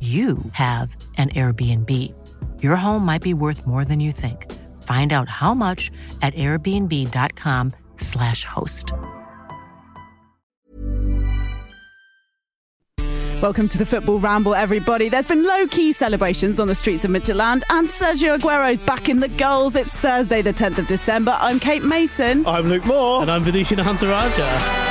you have an Airbnb. Your home might be worth more than you think. Find out how much at airbnb.com/slash host. Welcome to the Football Ramble, everybody. There's been low key celebrations on the streets of Midtjylland, and Sergio Aguero's back in the goals. It's Thursday, the 10th of December. I'm Kate Mason. I'm Luke Moore. And I'm Vithushan Ehantharajah. I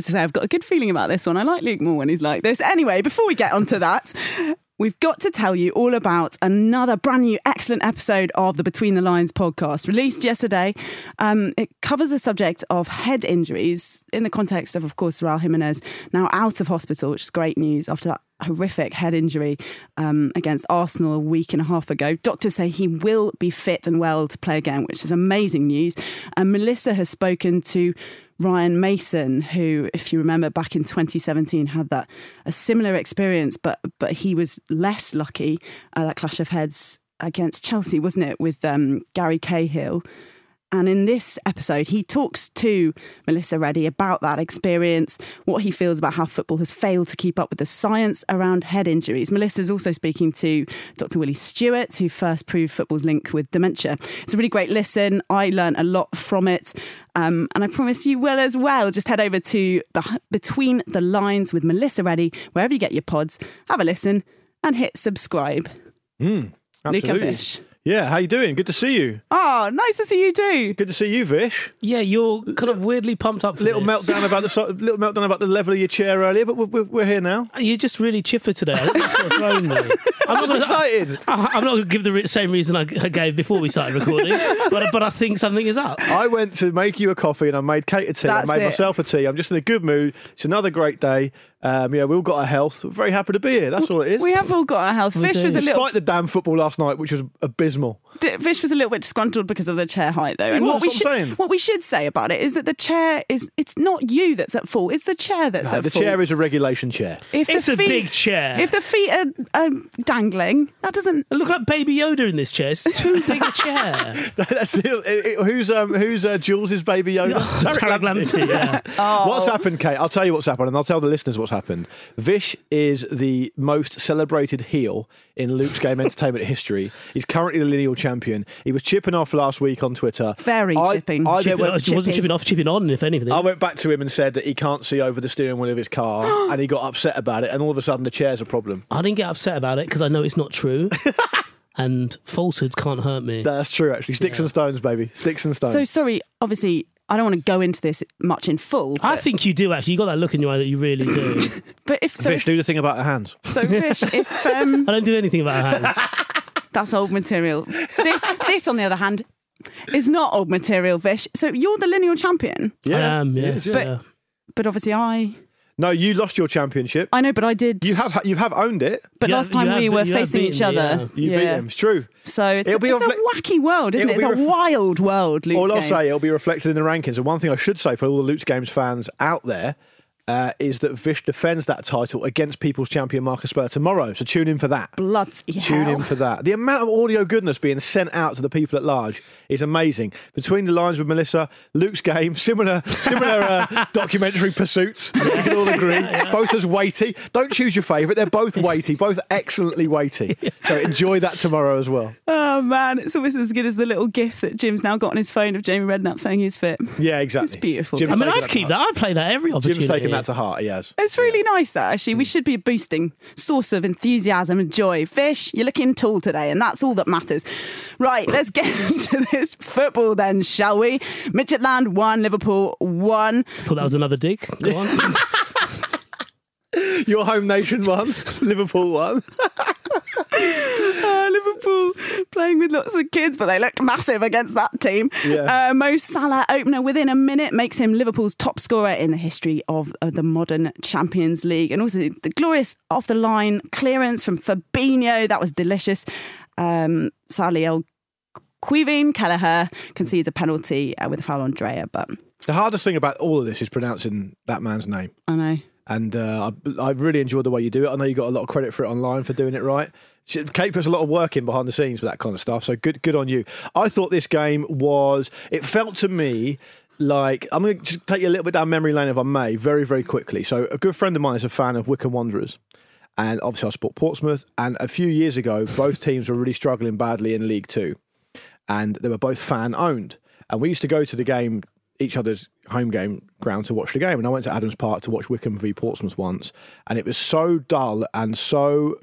have to say, I've got a good feeling about this one. I like Luke more when he's like this. Anyway, before we get onto that, we've got to tell you all about another brand new, excellent episode of the Between the Lines podcast, released yesterday. Um, it covers the subject of head injuries in the context of, of course, Raul Jimenez now out of hospital, which is great news after that horrific head injury um, against Arsenal a week and a half ago. Doctors say he will be fit and well to play again, which is amazing news. And Melissa has spoken to Ryan Mason, who, if you remember, back in 2017 had that a similar experience, but but he was less lucky. Uh, that clash of heads against Chelsea, wasn't it, with um, Gary Cahill? And in this episode, he talks to Melissa Reddy about that experience, what he feels about how football has failed to keep up with the science around head injuries. Melissa's also speaking to Dr. Willie Stewart, who first proved football's link with dementia. It's a really great listen. I learned a lot from it. Um, and I promise you will as well. Just head over to the, Between the Lines with Melissa Reddy, wherever you get your pods. Have a listen and hit subscribe. Mm, Luca Fish. Yeah, how you doing? Good to see you. Oh, nice to see you too. Good to see you, Vish. Yeah, you're kind of weirdly pumped up. For little this. meltdown about the little meltdown about the level of your chair earlier, but we're, we're here now. Uh, you're just really chipper today. I think that's what's thrown me. I'm not gonna- excited. I, I'm not going to give the re- same reason I, I gave before we started recording, but but I think something is up. I went to make you a coffee and I made Kate a tea. That's I made it. myself a tea. I'm just in a good mood. It's another great day. Um, yeah, we all got our health. We're very happy to be here. That's all it is. We have all got our health. Vish was a little Despite the damn football last night, which was abysmal. D- Vish was a little bit disgruntled because of the chair height, though. He and was, what we that's should what saying. what we should say about it is that the chair is it's not you that's at fault; it's the chair that's No, at the fault. The chair is a regulation chair. If the It's a feet- big chair. If the feet are, are dangling, that doesn't. Look like Baby Yoda in this chair. It's too big a chair. That's the, it- it- who's um, who's uh, Jules' baby Yoda? Tariq Lamptey, yeah. What's happened, Kate? I'll tell you what's happened, and I'll tell the listeners what's happened. Vish is the most celebrated heel in Luke's Game Entertainment history. He's currently the lineal champion. He was chipping off last week on Twitter. Very I, chipping. I, then Chipping, went, it wasn't chipping off, chipping on, if anything. I went back to him and said that he can't see over the steering wheel of his car, and he got upset about it. And all of a sudden, the chair's a problem. I didn't get upset about it because I know it's not true. and falsehoods can't hurt me. That's true, actually. Sticks and stones, baby. Sticks and stones. So sorry. Obviously, I don't want to go into this much in full. I think you do actually. You got that look in your eye that you really do. But if so, Vish, if, do the thing about the hands. so Vish, if um, I don't do anything about her hands. That's old material. This, this, on the other hand, is not old material, Vish. So you're the lineal champion, I am, yes. But- yeah. but obviously I, No, you lost your championship. I know, but I did. You have you have owned it. But You last time you we have- were you have facing each beaten me, other. Uh, you beat him. It's true. So it's, It'll be it's a reflect- wacky world, isn't it? It'll It's be a wild world, Luke's All I'll game. say, it'll be reflected in the rankings. And one thing I should say for all the Luke's Games fans out there uh, is that Vish defends that title against People's Champion Marcus Spur tomorrow. So tune in for that. Bloody Tune hell. in for that. The amount of audio goodness being sent out to the people at large is amazing. Between the lines with Melissa, Luke's game, similar similar uh, documentary pursuits. We can all agree. Both as weighty. Don't choose your favourite. They're both weighty, both excellently weighty. So enjoy that tomorrow as well. Oh man, it's almost as good as the little gif that Jim's now got on his phone of Jamie Redknapp saying he's fit. Yeah, exactly. It's beautiful. Jim's I mean, taken I'd keep that. I'd play that every opportunity. Jim's taken that to heart. He has. It's really nice that actually. Hmm. We should be a boosting source of enthusiasm and joy. Vish, you're looking tall today, and that's all that matters. Right, let's get into this football then, shall we? Midgetland one, Liverpool one. Thought that was another dig. Go on. Your home nation won. Liverpool won. Uh, Liverpool playing with lots of kids, but they looked massive against that team. Yeah. Uh, Mo Salah opener within a minute makes him Liverpool's top scorer in the history of uh, the modern Champions League, and also the glorious off the line clearance from Fabinho that was delicious. Um, Salih El Caoimhín Kelleher concedes a penalty uh, with a foul on Drea, but The hardest thing about all of this is pronouncing that man's name. I know. And uh, I, I really enjoyed the way you do it. I know you got a lot of credit for it online for doing it right. Kate puts a lot of work in behind the scenes for that kind of stuff. So good, good on you. I thought this game was. It felt to me like I'm going to just take you a little bit down memory lane if I may, very, very quickly. So a good friend of mine is a fan of Wycombe Wanderers. And obviously, I support Portsmouth. And a few years ago, both teams were really struggling badly in League Two. And they were both fan owned. And we used to go to the game, each other's home game ground to watch the game. And I went to Adams Park to watch Wycombe v Portsmouth once. And it was so dull and so,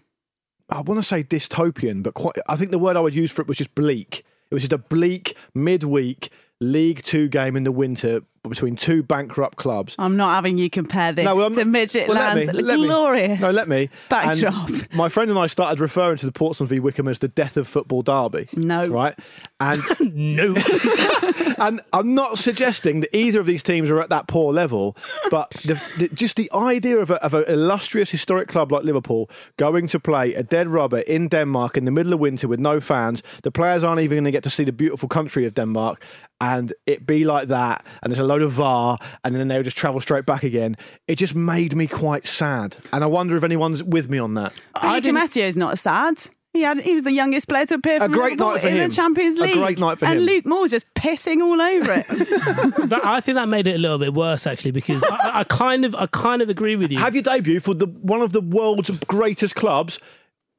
I want to say dystopian, but quite, I think the word I would use for it was just bleak. It was just a bleak midweek League Two game in the winter between two bankrupt clubs. I'm not having you compare this I'm- to Midgetland's well, let me, let me. glorious No, let me. backdrop. And my friend and I started referring to the Portsmouth v Wycombe as the death of football derby. No. Right? And no. and I'm not suggesting that either of these teams are at that poor level, but the, the, just the idea of, a, of an illustrious historic club like Liverpool going to play a dead rubber in Denmark in the middle of winter with no fans, the players aren't even going to get to see the beautiful country of Denmark, and it be like that, and there's a load of VAR, and then they would just travel straight back again. It just made me quite sad, and I wonder if anyone's with me on that. Billy didn't- Koumetio's not sad. He had he was the youngest player to appear A great Liverpool night for in him. the Champions A League. great night for and him. Luke Moore's just pissing all over it. That, I think that made it a little bit worse actually because I, I kind of I kind of agree with you. Have your debut for the one of the world's greatest clubs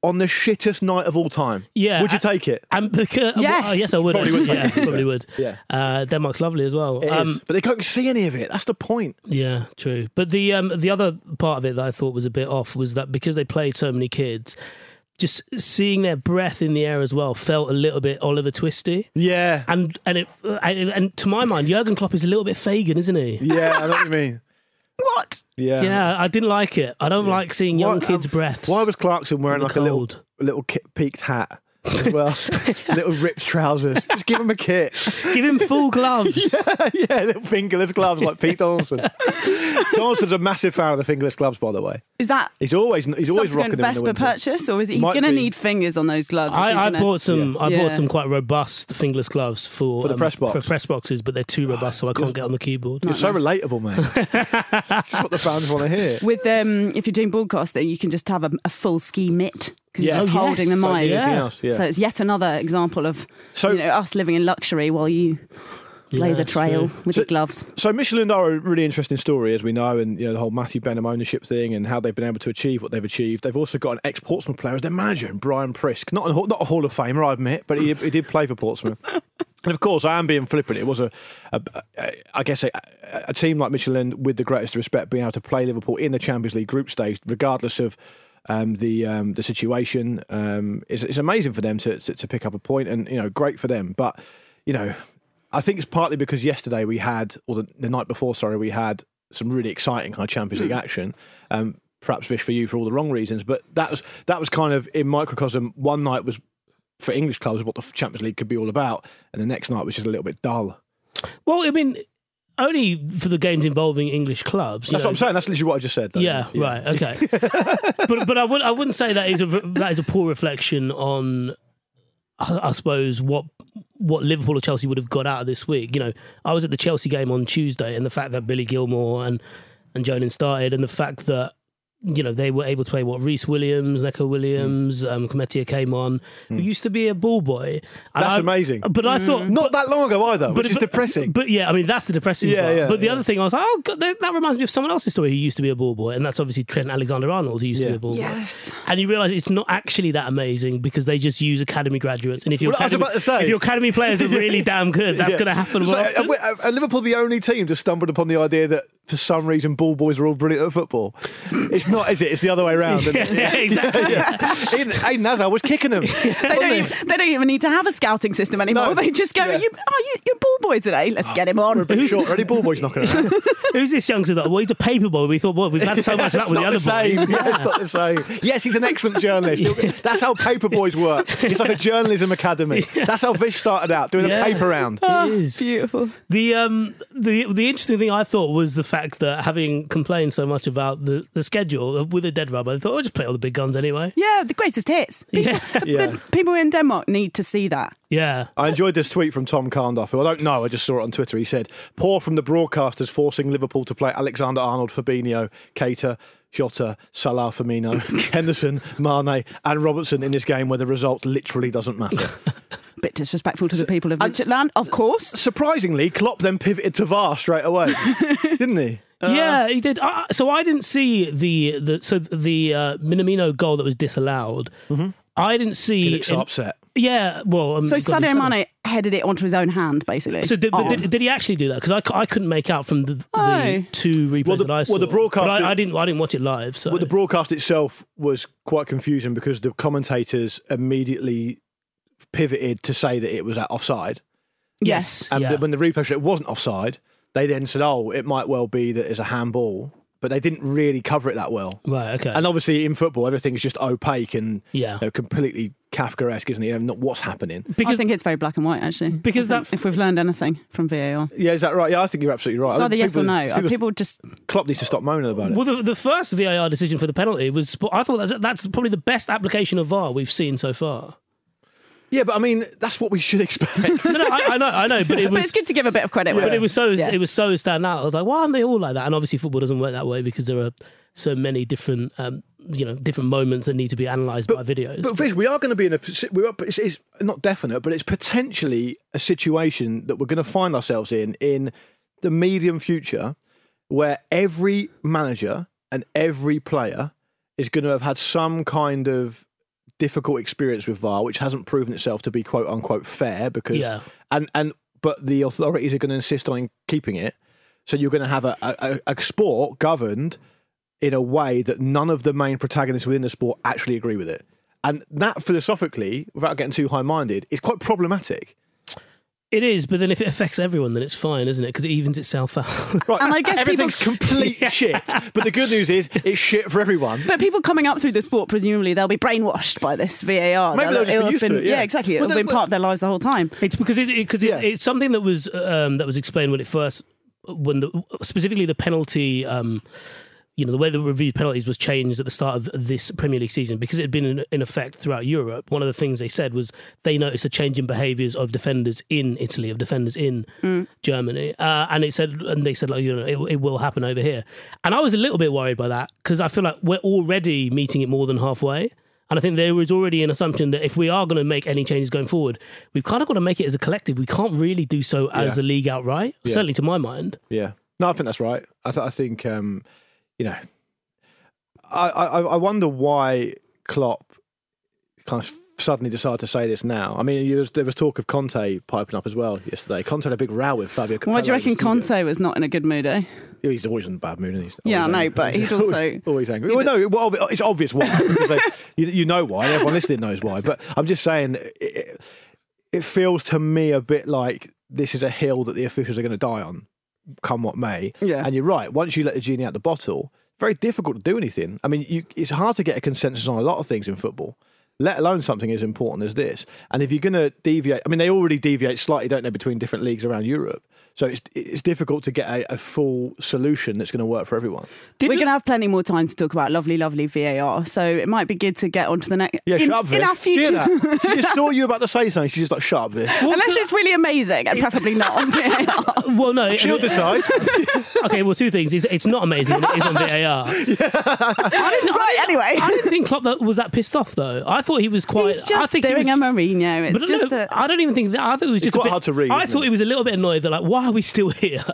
on the shittest night of all time. Yeah, Would you I- take it? And because Yes. oh, yes, I would. Probably would yeah, probably would. Yeah. Uh, Denmark's lovely as well. It is. Um, but they can't see any of it. That's the point. Yeah, true. But the um, the other part of it that I thought was a bit off was that because they played so many kids, just seeing their breath in the air as well felt a little bit Oliver Twisty. Yeah. And and it and, and to my mind, Jurgen Klopp is a little bit Fagin, isn't he? Yeah, I know what you mean. What? Yeah. Yeah, I didn't like it. I don't like seeing young Why- kids' um, breaths. Why was Clarkson wearing like a little, cold. a little ki- peaked hat as well? little ripped trousers. Just give him a kit. Give him full gloves. yeah, little fingerless gloves like Pete Donaldson. Donaldson's a massive fan of the fingerless gloves, by the way. Is that He's always he's always rocking them in the Vespa winter. purchase, or is it, he's Might going to be. need fingers on those gloves? if he's I, I gonna- bought some. I Yeah. bought some quite robust fingerless gloves for For the press box? for press boxes, but they're too robust, so I can't get on the keyboard. You're so relatable, man. That's what the fans want to hear. With um, if you're doing broadcasting, you can just have a, a full ski mitt because Yeah. you're just Oh, holding yes. the mic. Yeah. else, yeah. So it's yet another example of So- you know us living in luxury while you blaze a trail with So- your gloves. So Midtjylland are a really interesting story, as we know, and you know the whole Matthew Benham ownership thing and how they've been able to achieve what they've achieved. They've also got an ex-Portsmouth player as their manager, Brian Priske. Not a, not a Hall of Famer, I admit, but he, he did play for Portsmouth. And of course, I am being flippant. It was a, a, a I guess, a, a team like Midtjylland, with the greatest respect, being able to play Liverpool in the Champions League group stage, regardless of um, the um, the situation, um, is it's amazing for them to, to to pick up a point, and you know, great for them. But you know, I think it's partly because yesterday we had, or the, the night before, sorry, we had some really exciting kind of Champions League action. Um, perhaps Vish for you for all the wrong reasons, but that was that was kind of in microcosm. One night was for English clubs what the Champions League could be all about, and the next night was just a little bit dull. Well, I mean, only for the games involving English clubs. That's know. what I'm saying. That's literally what I just said. though. Yeah, right. Okay. but but I would I wouldn't say that is a that is a poor reflection on I, I suppose what what Liverpool or Chelsea would have got out of this week. You know, I was at the Chelsea game on Tuesday, and the fact that Billy Gilmour and and Jonan started, and the fact that you know they were able to play what Rhys Williams, Neco Williams, um, Koumetio came on, who hmm. used to be a ball boy. And That's I- amazing. But I thought mm. Not that long ago either, which is depressing. But yeah, I mean that's the depressing Yeah, part. yeah, but the yeah. other thing I was like, oh, God, that, that reminds me of someone else's story who used to be a ball boy, and that's obviously Trent Alexander-Arnold, who used to be a ball boy. Yes. And you realise it's not actually that amazing because they just use academy graduates, and if your Well, I was academy, about to say. if your academy players are really damn good, that's Yeah. going to happen. So, more are, are- are Liverpool the only team to stumbled upon the idea that for some reason ball boys are all brilliant at football? It's not, is it? It's the other way around. isn't it? yeah, exactly. yeah. Eden, Eden Hazard was kicking them. They don't, even, they don't even need to have a scouting system anymore. No. They just go, Yeah. you, oh, you, you're ball boy today. Let's get him We're a on. bit short already. Ball boys knocking around. Who's this youngster that? Well, he's a paper boy. We thought, well, we've had so much of that with the not other the boys. Yeah, it's not the same. Yes, he's an excellent journalist. That's how paper boys work. It's like a journalism academy. That's how Vish started out, doing Yeah. a paper round. It is. Beautiful. The um the the interesting thing I thought was the fact that having complained so much about the, the schedule with a dead rubber, I thought I'll just play all the big guns anyway. Yeah, the greatest hits. People, Yeah. Yeah. the people in Denmark need to see that. Yeah. I enjoyed this tweet from Tom Carnduff, who I don't know, I just saw it on Twitter. He said, Poor from the broadcasters forcing Liverpool to play Alexander Arnold, Fabinho, Keita, Jota, Salah, Firmino, Henderson, Mane, and Robertson in this game where the result literally doesn't matter. bit disrespectful to the people of Midtjylland, of course. Surprisingly, Klopp then pivoted to VAR straight away, didn't he? Yeah, he did. Uh, so I didn't see the the so the uh, Minamino goal that was disallowed. I didn't see. He looked so in- upset. Yeah, well, um, So God, Sadio Mane headed it onto his own hand, basically. So did, Oh. did, did he actually do that? Because I, I couldn't make out from the, the Oh. two replays Well, the- that I saw. well, the broadcast- But I, I didn't. I didn't watch it live. So Well, the broadcast itself was quite confusing because the commentators immediately pivoted to say that it was at offside. yes. And Yeah. when the replay showed it wasn't offside, they then said, "Oh, it might well be that it's a handball," but they didn't really cover it that well. right. Okay. And obviously, in football, everything is just opaque and Yeah. you know, completely Kafkaesque, isn't it? You know, not what's happening. Because I think it's very black and white, actually. Because that- if we've learned anything from VAR, Yeah, is that right? Yeah, I think you're absolutely right. it's I either think yes or people- no. People, People just Klopp needs to stop moaning about it. well, the, the first VAR decision for the penalty was. I thought that's, that's probably the best application of VAR we've seen so far. Yeah, but I mean, that's what we should expect. No, no, I, I know, I know, but it but it's good to give a bit of credit. But it was so Yeah. it was so stand out. I was like, why aren't they all like that? And obviously, football doesn't work that way because there are so many different, um, you know, different moments that need to be analysed by videos. But Vish, we are going to be in a. posi- We are, it's, it's not definite, but it's potentially a situation that we're going to find ourselves in in the medium future, where every manager and every player is going to have had some kind of difficult experience with VAR, which hasn't proven itself to be quote unquote fair. Because Yeah. and and but the authorities are going to insist on keeping it. So you're going to have a, a, a sport governed in a way that none of the main protagonists within the sport actually agree with it. And that philosophically, without getting too high minded, is quite problematic. It is, but then if it affects everyone, then it's fine, isn't it? Because it evens itself out. Right. And I guess everything's people- complete shit. But the good news is it's shit for everyone. But people coming up through the sport, presumably they'll be brainwashed by this VAR. Maybe they'll just be it'll have used to been- it, yeah. exactly. It'll then- been part of their lives the whole time. It's because it because it, Yeah. it's something that was um, that was explained when it first when the specifically the penalty. Um, you know the way the reviewed penalties was changed at the start of this Premier League season because it had been in, in effect throughout Europe. One of the things they said was they noticed a change in behaviours of defenders in Italy, of defenders in Germany, uh, and it said and they said like you know it, it will happen over here. And I was a little bit worried by that because I feel like we're already meeting it more than halfway. And I think there was already an assumption that if we are going to make any changes going forward, we've kind of got to make it as a collective. We can't really do so as Yeah. a league outright, Yeah. certainly to my mind. Yeah. No, I think that's right. I, th- I think, um, you know, I, I, I wonder why Klopp kind of suddenly decided to say this now. I mean, there was, there was talk of Conte piping up as well yesterday. Conte had a big row with Fabio Capello. Why do you reckon. Conte was not in a good mood, eh? He's always in a bad mood, isn't he? Yeah, I know, but he'd Always- also- always angry. Well, no, well, it's obvious why. they- you, you know why. Everyone listening knows why. But I'm just saying, it, it feels to me a bit like this is a hill that the officials are going to die on, come what may. Yeah. And you're right. Once you let the genie out the bottle, very difficult to do anything. I mean, you, it's hard to get a consensus on a lot of things in football. let alone something as important as this. And if you're going to deviate, I mean, they already deviate slightly, don't they, between different leagues around Europe. So it's it's difficult to get a, a full solution that's going to work for everyone. Did We're we- going to have plenty more time to talk about lovely, lovely VAR. So it might be good to get onto the next. Yeah, in, shut up, in our Do you future. that? she just saw you about to say something. She's just like, shut up, Vic. Unless it's really amazing and preferably not on VAR. well, no. She'll decide. okay, well, two things. It's, it's not amazing. and It is on VAR. I didn't right, anyway. I didn't think Klopp that was that pissed off though. I thought he was quite. He's I just think he doing was, a Mourinho. It's But just no, a. I don't even think that. I thought it was just a quite bit, hard to read, I thought it? he was a little bit annoyed that like, why are we still here?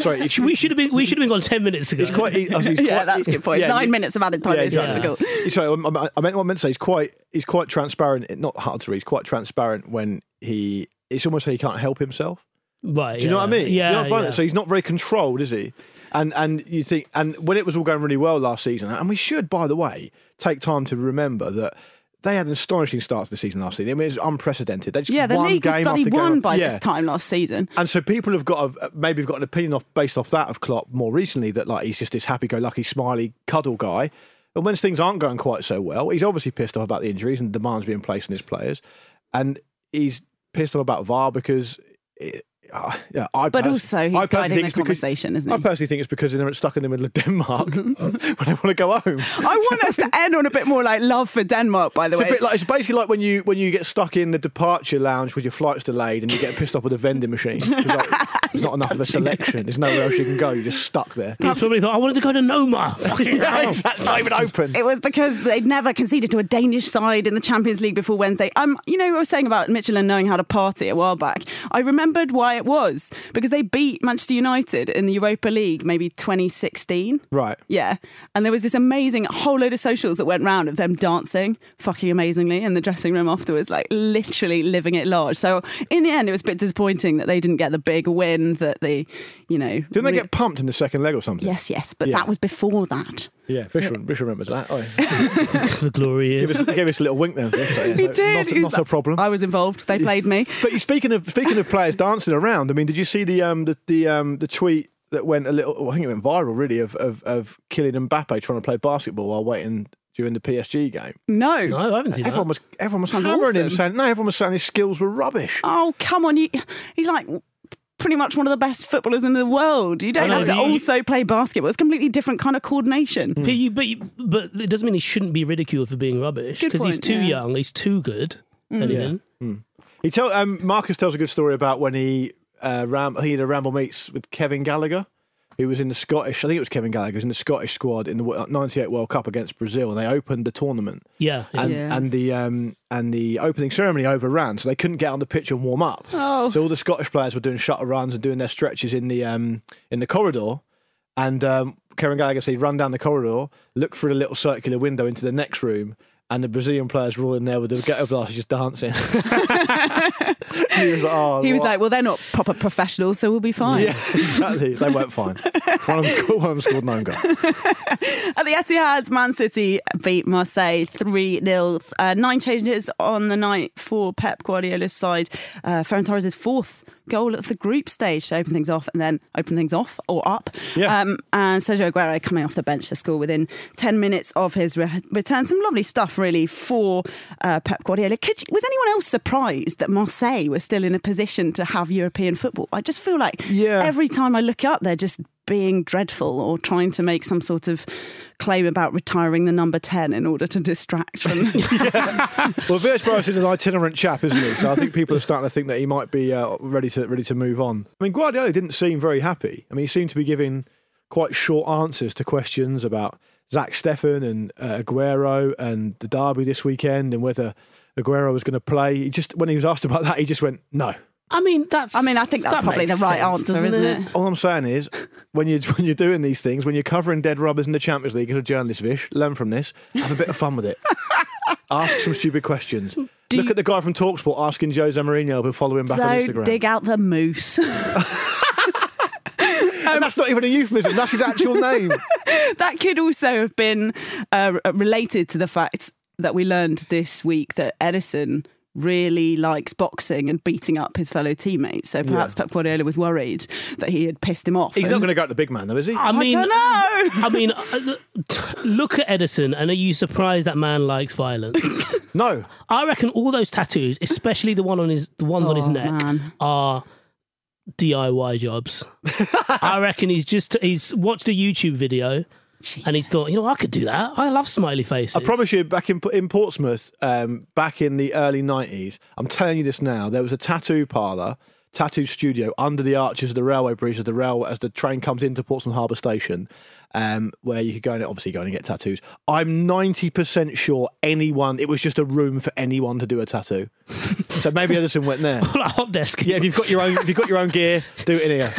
Sorry, it's, we should have been. We should have been gone ten minutes ago. it's quite. I think it's Yeah, that's a good point. yeah, Nine you- minutes of added time Yeah, is exactly. difficult. Sorry, I, um, I- I meant what I meant to say. He's quite. He's quite transparent. Not hard to read. He's quite transparent when he. It's almost like he can't help himself. right. Do you know what I mean? Yeah. You know I find yeah. it? So he's not very controlled, is he? And and you think and when it was all going really well last season, and we should, by the way, take time to remember that they had an astonishing start to the season last season. I mean, it was unprecedented. They just Yeah, the won league game bloody won after- by yeah. this time last season. And so people have got a, uh, maybe have got an opinion off based off that of Klopp more recently that like he's just this happy-go-lucky, smiley, cuddle guy. And when things aren't going quite so well, he's obviously pissed off about the injuries and demands being placed on his players, and he's pissed off about VAR because. It, uh, yeah, I But pers- also, he's I personally guiding think the it's because- conversation, isn't he? I personally think it's because they're stuck in the middle of Denmark when they want to go home. I want us to end on a bit more like love for Denmark, by the It's a way. bit like it's basically like when you when you get stuck in the departure lounge with your flight's delayed and you get pissed off with a vending machine. It's like, there's not enough of a selection. There's nowhere else you can go. You're just stuck there. He probably thought I wanted to go to Noma. Fucking Yeah, hell. exactly. It's not even open. It was because they'd never conceded to a Danish side in the Champions League before Wednesday. Um, you know, what I was saying about Midtjylland knowing how to party a while back. I remembered why it was because they beat Manchester United in the Europa League, maybe 2016. Right. Yeah, and there was this amazing whole load of socials that went round of them dancing fucking amazingly in the dressing room afterwards, like literally living it large. So in the end, it was a bit disappointing that they didn't get the big win. That they, you know, Didn't they get pumped in the second leg or something? Yes, yes, but Yeah. that was before that. Yeah, Vish, Vish remembers that. Oh, the glory give, is. us, give us a little wink then. Vish. Yeah, He no, did. Not, He was not a problem. I was involved. They played me. But you- speaking of speaking of players dancing around, I mean, did you see the um the the um the tweet that went a little? I think it went viral, really, of of, of Kylian Mbappe trying to play basketball while waiting during the PSG game. No. No, I haven't seen Everyone that. was everyone was Sounds hammering him, saying no. Everyone was saying his skills were rubbish. Oh, come on. You, he's like pretty much one of the best footballers in the world. You don't know, have to you- also play basketball. It's a completely different kind of coordination. But, you, but, you, but it doesn't mean he shouldn't be ridiculed for being rubbish because he's too yeah. Mm. young. He's too good. Anything. He tell um, Marcus tells a good story about when he uh, ram, he had a ramble meets with Kevin Gallagher, who was in the Scottish. I think it was Kevin Gallagher who was in the Scottish squad in the '98 World Cup against Brazil, and they opened the tournament. Yeah. yeah. and Yeah. and the um, and the opening ceremony overran, so they couldn't get on the pitch and warm up. Oh. So all the Scottish players were doing shuttle runs and doing their stretches in the um, in the corridor. And um, Kevin Gallagher said, run down the corridor, look through the little circular window into the next room, and the Brazilian players were all in there with the ghetto blasters just dancing. he was like, oh, He was like, well, they're not proper professionals, so we'll be fine. yeah, exactly. They weren't fine. One of them scored, one of them scored no goal. At the Etihad, Man City beat Marseille 3 0. Uh, nine changes on the night for Pep Guardiola's side. Uh, Ferran Torres' fourth goal at the group stage to open things off and then open things off or up. Yeah. Um, and Sergio Aguero coming off the bench to score within 10 minutes of his re- return. Some lovely stuff, really, for uh, Pep Guardiola. Could you- was anyone else surprised that Marseille was still in a position to have European football? I just feel like Yeah. every time I look up, they're just being dreadful or trying to make some sort of claim about retiring the number 10 in order to distract from. Well, Virch is an itinerant chap, isn't he? So I think people are starting to think that he might be uh, ready to ready to move on. I mean, Guardiola didn't seem very happy. I mean, he seemed to be giving quite short answers to questions about Zach Steffen and uh, Aguero and the derby this weekend and whether Aguero was going to play. He just when he was asked about that, he just went no. I mean, that's. I mean, I think that's that probably the right sense, answer, isn't it? All I'm saying is, when you when you're doing these things, when you're covering dead rubbers in the Champions League as a journalist, Vish, learn from this. Have a bit of fun with it. Ask some stupid questions. Look you- at the guy from Talksport asking Jose Mourinho to follow him back on So Instagram. dig out the moose. and that's not even a euphemism. That's his actual name. that could also have been uh, related to the fact that we learned this week that Ederson really likes boxing and beating up his fellow teammates. So perhaps Pep Guardiola was worried that he had pissed him off. He's not going to go to the big man, though, is he? I mean, don't know. I mean, uh, look at Ederson, and are you surprised that man likes violence? no. I reckon all those tattoos, especially the one on his, the ones on his Oh, neck, man. are DIY jobs. I reckon he's just he's watched a YouTube video and he's thought, you know, I could do that. I love smiley faces. I promise you, back in in Portsmouth, um, back in the early nineties, I'm telling you this now. There was a tattoo parlour, tattoo studio under the arches of the railway bridge as the rail as the train comes into Portsmouth Harbour Station, um, where you could go and obviously go and get tattoos. I'm 90 percent sure anyone. It was just a room for anyone to do a tattoo. so maybe Ederson went there. like hot desk. Yeah, if you've got your own, if you've got your own gear, do it in here.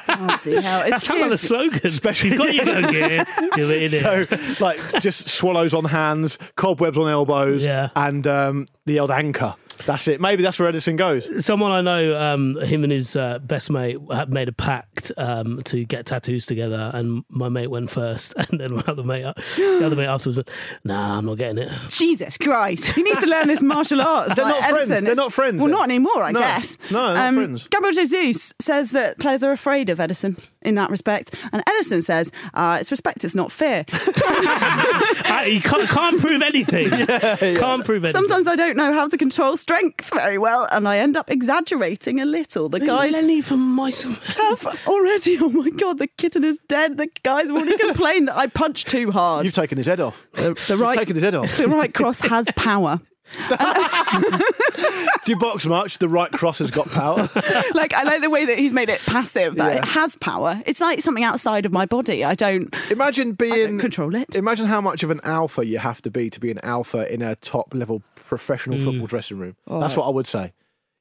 can't see how. That It's sounds like a slogan. Especially- if You've got your own gear, do it in here. So, like, just swallows on hands, cobwebs on elbows, Yeah. and um, the old anchor. That's it. Maybe that's where Ederson goes. Someone I know, um, him and his uh, best mate had made a pact um, to get tattoos together, and my mate went first, and then my other mate, the other mate afterwards went, "Nah, I'm not getting it." Jesus Christ. He needs to learn this martial arts. They're like not friends. They're not friends Well, then. not anymore, I No. guess. Um, No, they're not friends. Gabriel Jesus says that players are afraid of Ederson in that respect. And Ederson says, uh, it's respect, it's not fear. Uh, he can't, can't prove anything. Can't prove anything. Sometimes I don't know how to control strength very well, and I end up exaggerating a little. The guys Lenny from Mice. have already, oh my God, the kitten is dead. The guys have already complained that I punched too hard. You've taken his head off. the, the You've right, taken his head off. the right cross has power. Do you box much? The right cross has got power. like I like the way that he's made it passive. That Yeah. it has power. It's like something outside of my body. I don't. Imagine I don't being control it. Imagine how much of an alpha you have to be to be an alpha in a top level professional mm. football dressing room. That's what I would say.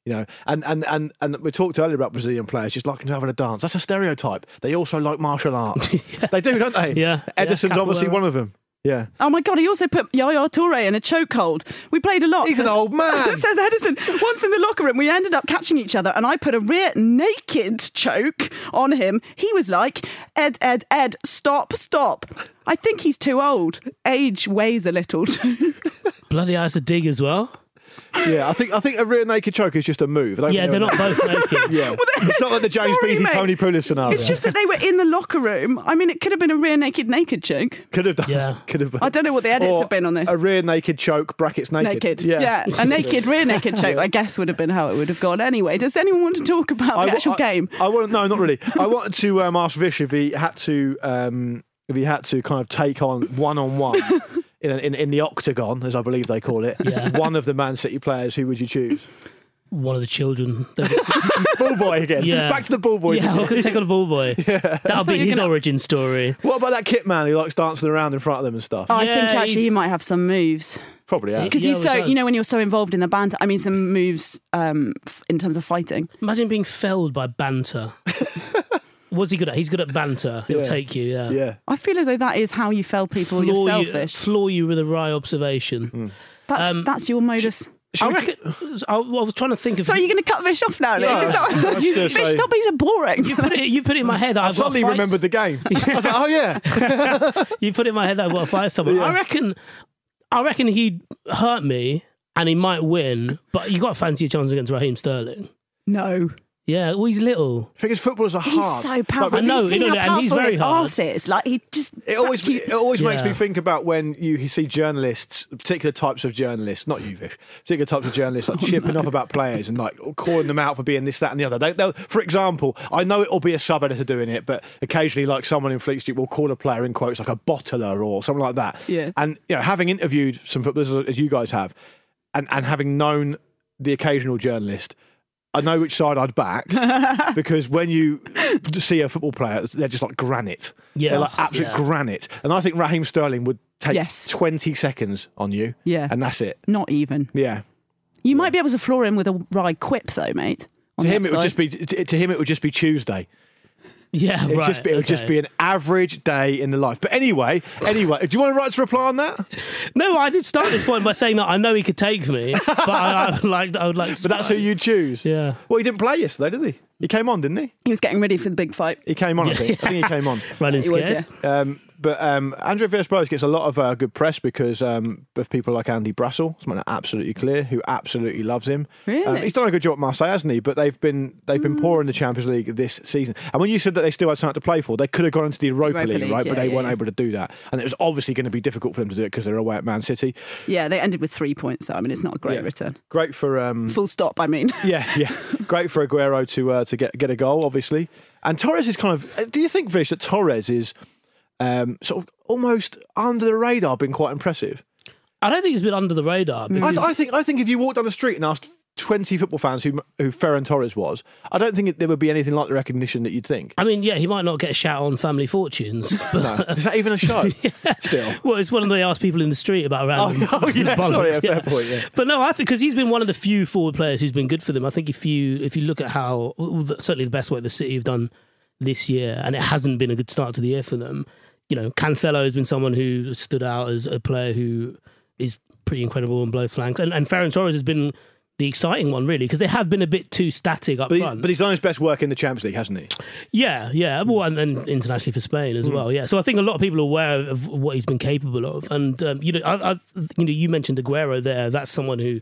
You know, and, and, and, and we talked earlier about Brazilian players just liking to having a dance. That's a stereotype. They also like martial arts. They do, don't they? Yeah. Ederson's Yeah, obviously one of them. Yeah. Oh my god! He also put Yaya Toure in a chokehold. We played a lot. He's an old man. Says Ederson. Once in the locker room, we ended up catching each other, and I put a rear naked choke on him. He was like, "Ed, Ed, Ed, stop, stop." I think he's too old. Age weighs a little too. Bloody hell, to dig as well. Yeah, I think I think a rear naked choke is just a move. Don't Yeah, they're not both naked. Yeah, it's not like the James Sorry, Beattie mate. Tony Pulis scenario. It's just that they were in the locker room. I mean, it could have been a rear naked naked choke. could have done. Yeah. could have. Been. I don't know what the edits Or have been on this. A rear naked choke brackets naked. Naked. Yeah, a naked rear naked choke, I guess, would have been how it would have gone anyway. Does anyone want to talk about the wa- actual I, game? I want no, not really. I wanted to um, ask Vish if he had to um, if he had to kind of take on one on one. In, in, in the octagon, as I believe they call it, Yeah. one of the Man City players, who would you choose? One of the children. Ball boy again. Yeah. Back to the ball boy. yeah, I could take on a ball boy. Yeah. That'll be his gonna- origin story. What about that kit man who likes dancing around in front of them and stuff? Oh, I Yeah, think actually he might have some moves Probably has. because Yeah, he's so he you know when you're so involved in the band. I mean, some moves um, f- in terms of fighting. Imagine being felled by banter. What's he good at? He's good at banter. He'll Yeah. take you, yeah. Yeah. I feel as though that is how you fell people. you're Floor you, selfish. floor you with a wry observation. that's um, that's your modus. I reckon. I, I was trying to think of. So are you going to cut Vish off now, Luke? Yeah. Is that I was what- gonna Vish, say- stop being so boring. you put it. You put it in my head. That I I've got suddenly fight- remembered the game. I was like, oh yeah. You put it in my head that I've got to fight someone. I reckon. I reckon he'd hurt me and he might win, but you got to fancy a chance against Raheem Sterling. no, Yeah, well, he's little. Because footballers are hard. he's so powerful. I know, Have you seen know, and he's very his hard. arse? Like he just. It always you- it always makes me think about when you see journalists, particular types of journalists, not you, Vish, particular types of journalists, Oh, like chipping off about players and like calling them out for being this, that, and the other. They, they'll, for example, I know it'll be a sub editor doing it, but occasionally, like someone in Fleet Street will call a player in quotes like a bottler or something like that. Yeah. And you know, having interviewed some footballers as you guys have, and and having known the occasional journalist. I know which side I'd back because when you see a football player, they're just like granite. Yeah. They're like absolute Yeah. granite. And I think Raheem Sterling would take Yes. 20 seconds on you. Yeah. And that's it. Not even. Yeah. You might be able to floor him with a wry quip, though, mate. To the him, it would just be to, to him it would just be Tuesday. Yeah, It would right. just be, it would just be an average day in the life. But anyway, anyway, do you want to write to reply on that? No, I did start this point by saying that I know he could take me, but I, I would like. I would like. But that's who you choose. Yeah. Well, he didn't play yesterday, did he? He came on, didn't he? He was getting ready for the big fight. He came on. I think. I think he came on. Running He was, scared. Um, but um, André Villas-Boas gets a lot of uh, good press because um, of people like Andy Brassell, someone absolutely clear, who absolutely loves him. Really? Um, he's done a good job at Marseille, hasn't he? But they've been they've been poor in the Champions League this season. And when you said that they still had something to play for, they could have gone into the Europa, Europa League, League, right? yeah, but they yeah, weren't yeah. able to do that, and it was obviously going to be difficult for them to do it because they're away at Man City. Yeah, they ended with three points, though. I mean, it's not a great return. Great for um, Full stop, I mean. yeah, yeah. Great for Aguero to uh, to get get a goal, obviously. And Torres is kind of. uh, Do you think, Vish, that Torres is um, sort of almost under the radar, been quite impressive? I don't think it's been under the radar. I, I think I think if you walked down the street and asked twenty football fans who who Ferran Torres was, I don't think it, there would be anything like the recognition that you'd think. I mean, yeah, he might not get a shout on Family Fortunes. But, No, is that even a show? Still. well, it's one of they ask people in the street about random. Oh, yeah, sorry, yeah, fair point, yeah. But no, I think because he's been one of the few forward players who's been good for them. I think if you if you look at how certainly the best work the City have done this year, and it hasn't been a good start to the year for them. You know, Cancelo has been someone who stood out as a player who is pretty incredible on both flanks, and and Ferran Torres has been the exciting one really because they have been a bit too static up But, he, front. but he's done his best work in the Champions League, hasn't he? Yeah, yeah. Well, and then internationally for Spain as well. Yeah. So I think a lot of people are aware of what he's been capable of, and um, you know, I, I, you know, you mentioned Aguero there. That's someone who,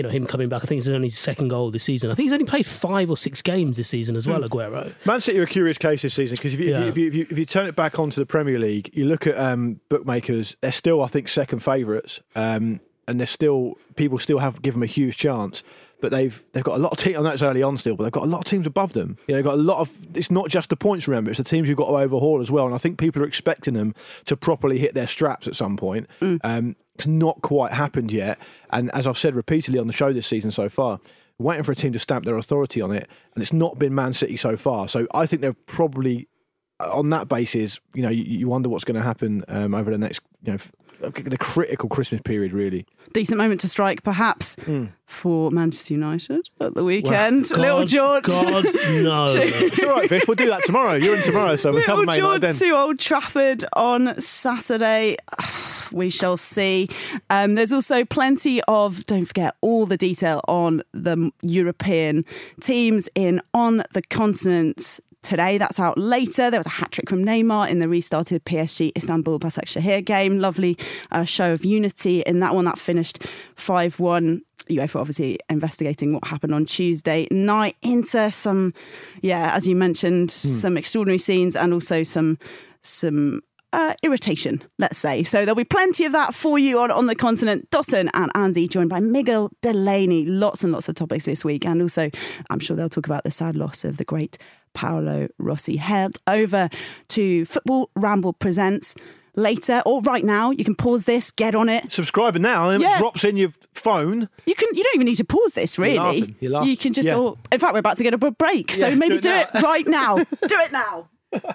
you know, him coming back. I think it's only his second goal this season. I think he's only played five or six games this season as well. Aguero. Man City are a curious case this season because if, you Yeah. if, you, if, if you turn it back onto the Premier League, you look at um, bookmakers, they're still, I think, second favourites, um, and they're still people still have given them a huge chance. But they've they've got a lot of teams. I know it's early on still, but they've got a lot of teams above them. You know, they've got a lot of. It's not just the points. Remember, it's the teams you've got to overhaul as well. And I think people are expecting them to properly hit their straps at some point. Um, not quite happened yet. And as I've said repeatedly on the show this season so far, waiting for a team to stamp their authority on it, and it's not been Man City so far. So I think they're probably on that basis. You know, you, you wonder what's going to happen um, over the next, you know, the critical Christmas period. Really, Decent moment to strike, perhaps, Hmm. for Manchester United at the weekend. Little God, George. God no. it's all right, Vish. We'll do that tomorrow. You're in tomorrow, so we'll cover Little George to Old Trafford on Saturday. We shall see. Um, there's also plenty of, don't forget, all the detail on the European teams in On the Continent today. That's out later. There was a hat trick from Neymar in the restarted PSG Istanbul Basaksehir game. Lovely uh, show of unity in that one. That finished 5 1. UEFA obviously investigating what happened on Tuesday night into some, yeah, as you mentioned, some extraordinary scenes and also some some uh, irritation, let's say. So there'll be plenty of that for you on, on the continent. Dotun and Andy, joined by Miguel Delaney. Lots and lots of topics this week. And also, I'm sure they'll talk about the sad loss of the great Paolo Rossi. Head over to Football Ramble Presents later or right now. You can pause this, get on it. Subscribe now, and Yeah. it drops in your phone. You can. You don't even need to pause this. Really, You laughing. You're laughing. you can just. Yeah. Oh, in fact, we're about to get a break, so Yeah, maybe do do it it, right now. do it now.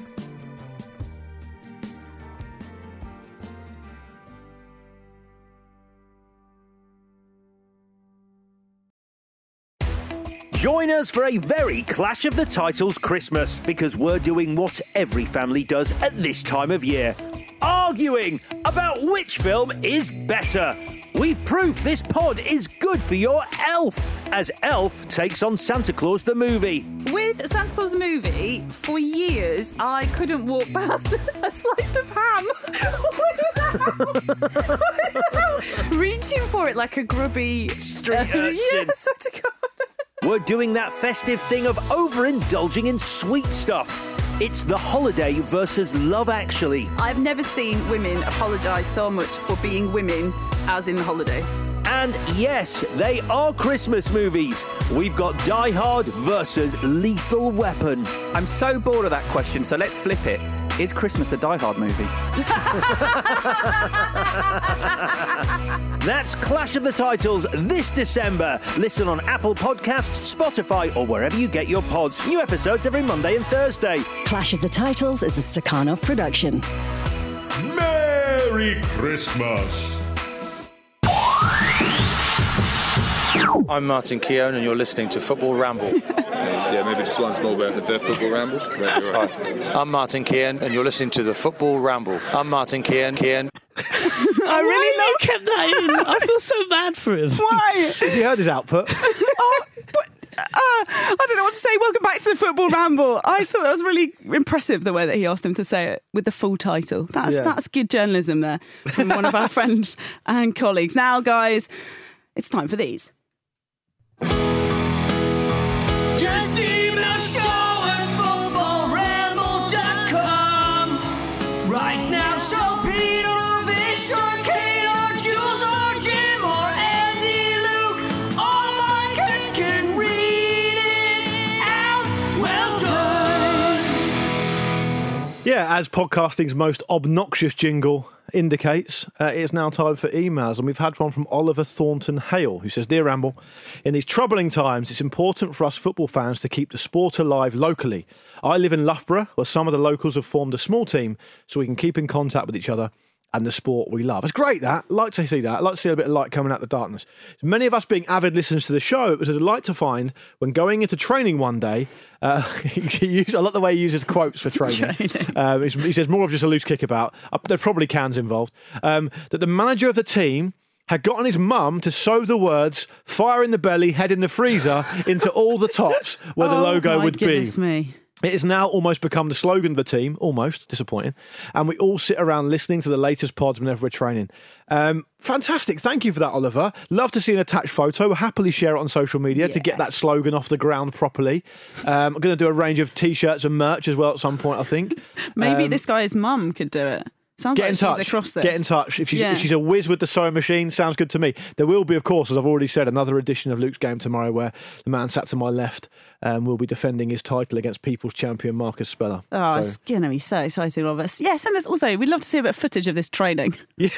Join us for a very Clash of the Titles Christmas because we're doing what every family does at this time of year arguing about which film is better. We've proof this pod is good for your elf as Elf takes on Santa Claus the movie. With Santa Claus the movie, for years I couldn't walk past a slice of ham without reaching for it like a grubby Street uh, urchin. Yeah, I swear to God. We're doing that festive thing of overindulging in sweet stuff. It's the holiday versus love actually. I've never seen women apologise so much for being women as in the holiday. And yes, they are Christmas movies. We've got Die Hard versus Lethal Weapon. I'm so bored of that question, so let's flip it. Is Christmas a Die Hard movie? That's Clash of the Titles this December. Listen on Apple Podcasts, Spotify, or wherever you get your pods. New episodes every Monday and Thursday. Clash of the Titles is a Stakhanov production. Merry Christmas. I'm Martin Keown, and you're listening to Football Ramble. yeah, maybe just once more about the Football Ramble. Right, you're right. Hi, I'm Martin Keown, and you're listening to the Football Ramble. I'm Martin Keown. Keown. I really like kept that in. I feel so bad for him. Why? Have you heard his output? oh, but, uh, I don't know what to say. Welcome back to the football ramble. I thought that was really impressive the way that he asked him to say it with the full title. That's Yeah. that's good journalism there from one of our friends and colleagues. Now, guys, it's time for these. Yeah, as podcasting's most obnoxious jingle indicates, uh, it's now time for emails. And we've had one from Oliver Thornton Hale, who says Dear Ramble, in these troubling times, it's important for us football fans to keep the sport alive locally. I live in Loughborough, where some of the locals have formed a small team so we can keep in contact with each other and the sport we love. It's great that. I Like to see that. I like to see a bit of light coming out of the darkness. Many of us being avid listeners to the show, it was a delight to find when going into training one day. Uh, used, I like the way he uses quotes for training. Um, he says more of just a loose kickabout. Uh, there are probably cans involved. Um, that the manager of the team had gotten his mum to sew the words "fire in the belly, head in the freezer" into all the tops where the Oh, logo my would be. me. It has now almost become the slogan of the team, almost disappointing. And we all sit around listening to the latest pods whenever we're training. Um, fantastic. Thank you for that, Oliver. Love to see an attached photo. We'll happily share it on social media to get that slogan off the ground properly. Um, I'm going to do a range of t shirts and merch as well at some point, I think. Maybe Um, this guy's mum could do it. Sounds Get like in she's touch. across this. Get in touch. If she's, Yeah. if she's a whiz with the sewing machine, sounds good to me. There will be, of course, as I've already said, another edition of Luke's game tomorrow where the man sat to my left um, will be defending his title against People's Champion Marcus Speller. Oh, So- it's going to be so exciting, all of us. Yes, and there's also, we'd love to see a bit of footage of this training. yeah,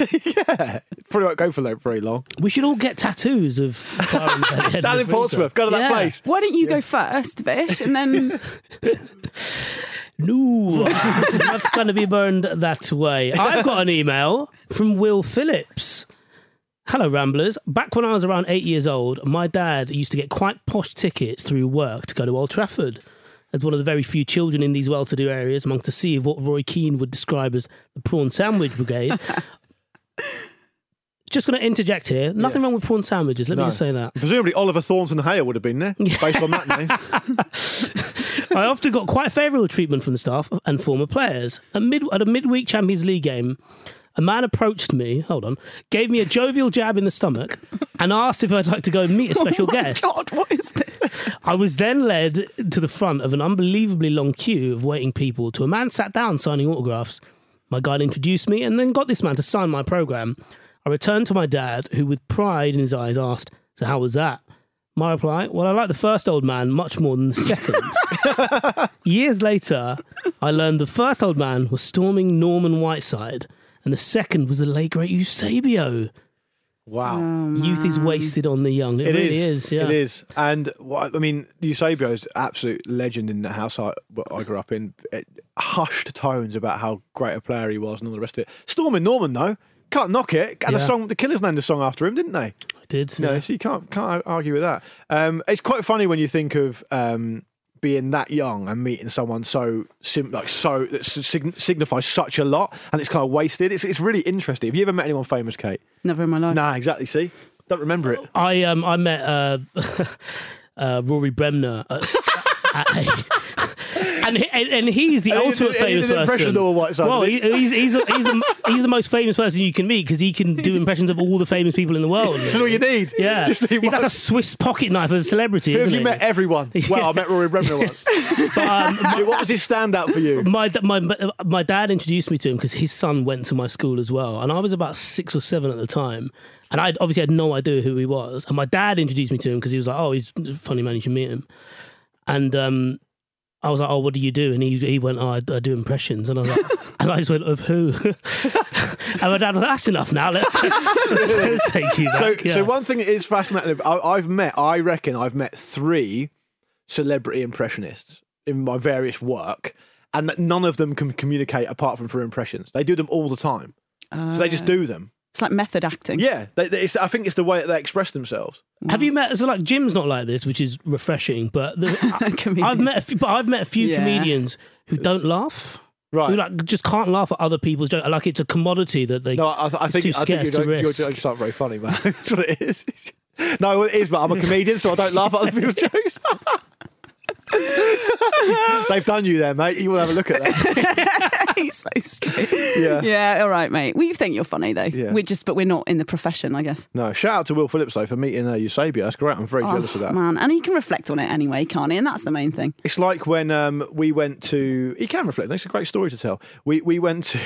probably won't go for like very long. We should all get tattoos of fire in the belly, head in Down in. Portsmouth, go to that Yeah. place. Why don't you go first, Vish, and then No, that's going to be burned that way. I've got an email from Will Phillips. Hello, Ramblers. Back when I was around eight years old, my dad used to get quite posh tickets through work to go to Old Trafford. As one of the very few children in these well to do areas, amongst a sea of what Roy Keane would describe as the prawn sandwich brigade, just going to interject here. Nothing wrong with prawn sandwiches. Let me just say that. Presumably Oliver Thornton Hale would have been there, based on that name. I often got quite favourable treatment from the staff and former players. At, mid, at a midweek Champions League game, a man approached me, hold on, gave me a jovial jab in the stomach and asked if I'd like to go and meet a special oh guest. God, what is this? I was then led to the front of an unbelievably long queue of waiting people to a man sat down signing autographs. My guide introduced me and then got this man to sign my programme. I returned to my dad, who with pride in his eyes asked, So how was that? My reply, Well, I like the first old man much more than the second. Years later, I learned the first old man was storming Norman Whiteside, and the second was the late great Eusebio. Wow. Oh, Youth is wasted on the young. It, really is. yeah. It is. And what, I mean, Eusebio is absolute legend in the house I, I grew up in. It, hushed tones about how great a player he was and all the rest of it. Storming Norman, though, can't knock it. And the song, the Killers named the song after him, didn't they? I did. No, yeah. so you can't can't argue with that. Um, it's quite funny when you think of um, being that young and meeting someone so sim- like so that sig- signifies such a lot, and it's kind of wasted. It's it's really interesting. Have you ever met anyone famous, Kate? Never in my life. Nah, exactly. See, don't remember it. I um I met uh, uh Rory Bremner at, at a, and, he, and and he's the ultimate famous an impression person. of well, he, he's he's, a, he's, a, he's the most famous person you can meet because he can do impressions of all the famous people in the world. That's all you need. Yeah, Just he's like a Swiss pocket knife as a celebrity. Who have you he? met? Everyone. Well, I met Rory Bremner once. But, um, what was his standout for you? my my my dad introduced me to him because his son went to my school as well, and I was about six or seven at the time, and I obviously had no idea who he was. And my dad introduced me to him because he was like, "Oh, he's funny man. You should meet him." And um, I was like, "Oh, what do you do?" And he he went, "Oh, I, I do impressions." And I was like, and I just went, "Of who?" and my dad was like, "That's enough now. Let's, let's, let's take you back." So, yeah. so one thing that is fascinating. I, I've met, I reckon, I've met three celebrity impressionists in my various work, and that none of them can communicate apart from through impressions. They do them all the time, so they just oh. do them. It's like method acting. Yeah, they, they- it's, I think it's the way that they express themselves. Have you met? So like Jim's not like this, which is refreshing. But the, I, have met, a few, but I've met a few Yeah. comedians who don't laugh. Right. Who like just can't laugh at other people's jokes. Like it's a commodity that they. No, I, I it's think too I think scarce your, to joke- your risk. jokes aren't very funny, man. That's what it is. No, it is, but I'm a comedian, so I don't laugh at other people's jokes. They've done you there, mate. You will have a look at that. He's so straight. Yeah. Yeah, all right, mate. We think you're funny though. Yeah. We're just, but we're not in the profession, I guess. No, shout out to Will Phillips though for meeting uh, Eusebio. That's great. I'm very jealous of that. Oh, man, and he can reflect on it anyway, can't he? And that's the main thing. It's like when um, we went to. He can reflect. That's a great story to tell. We we went to.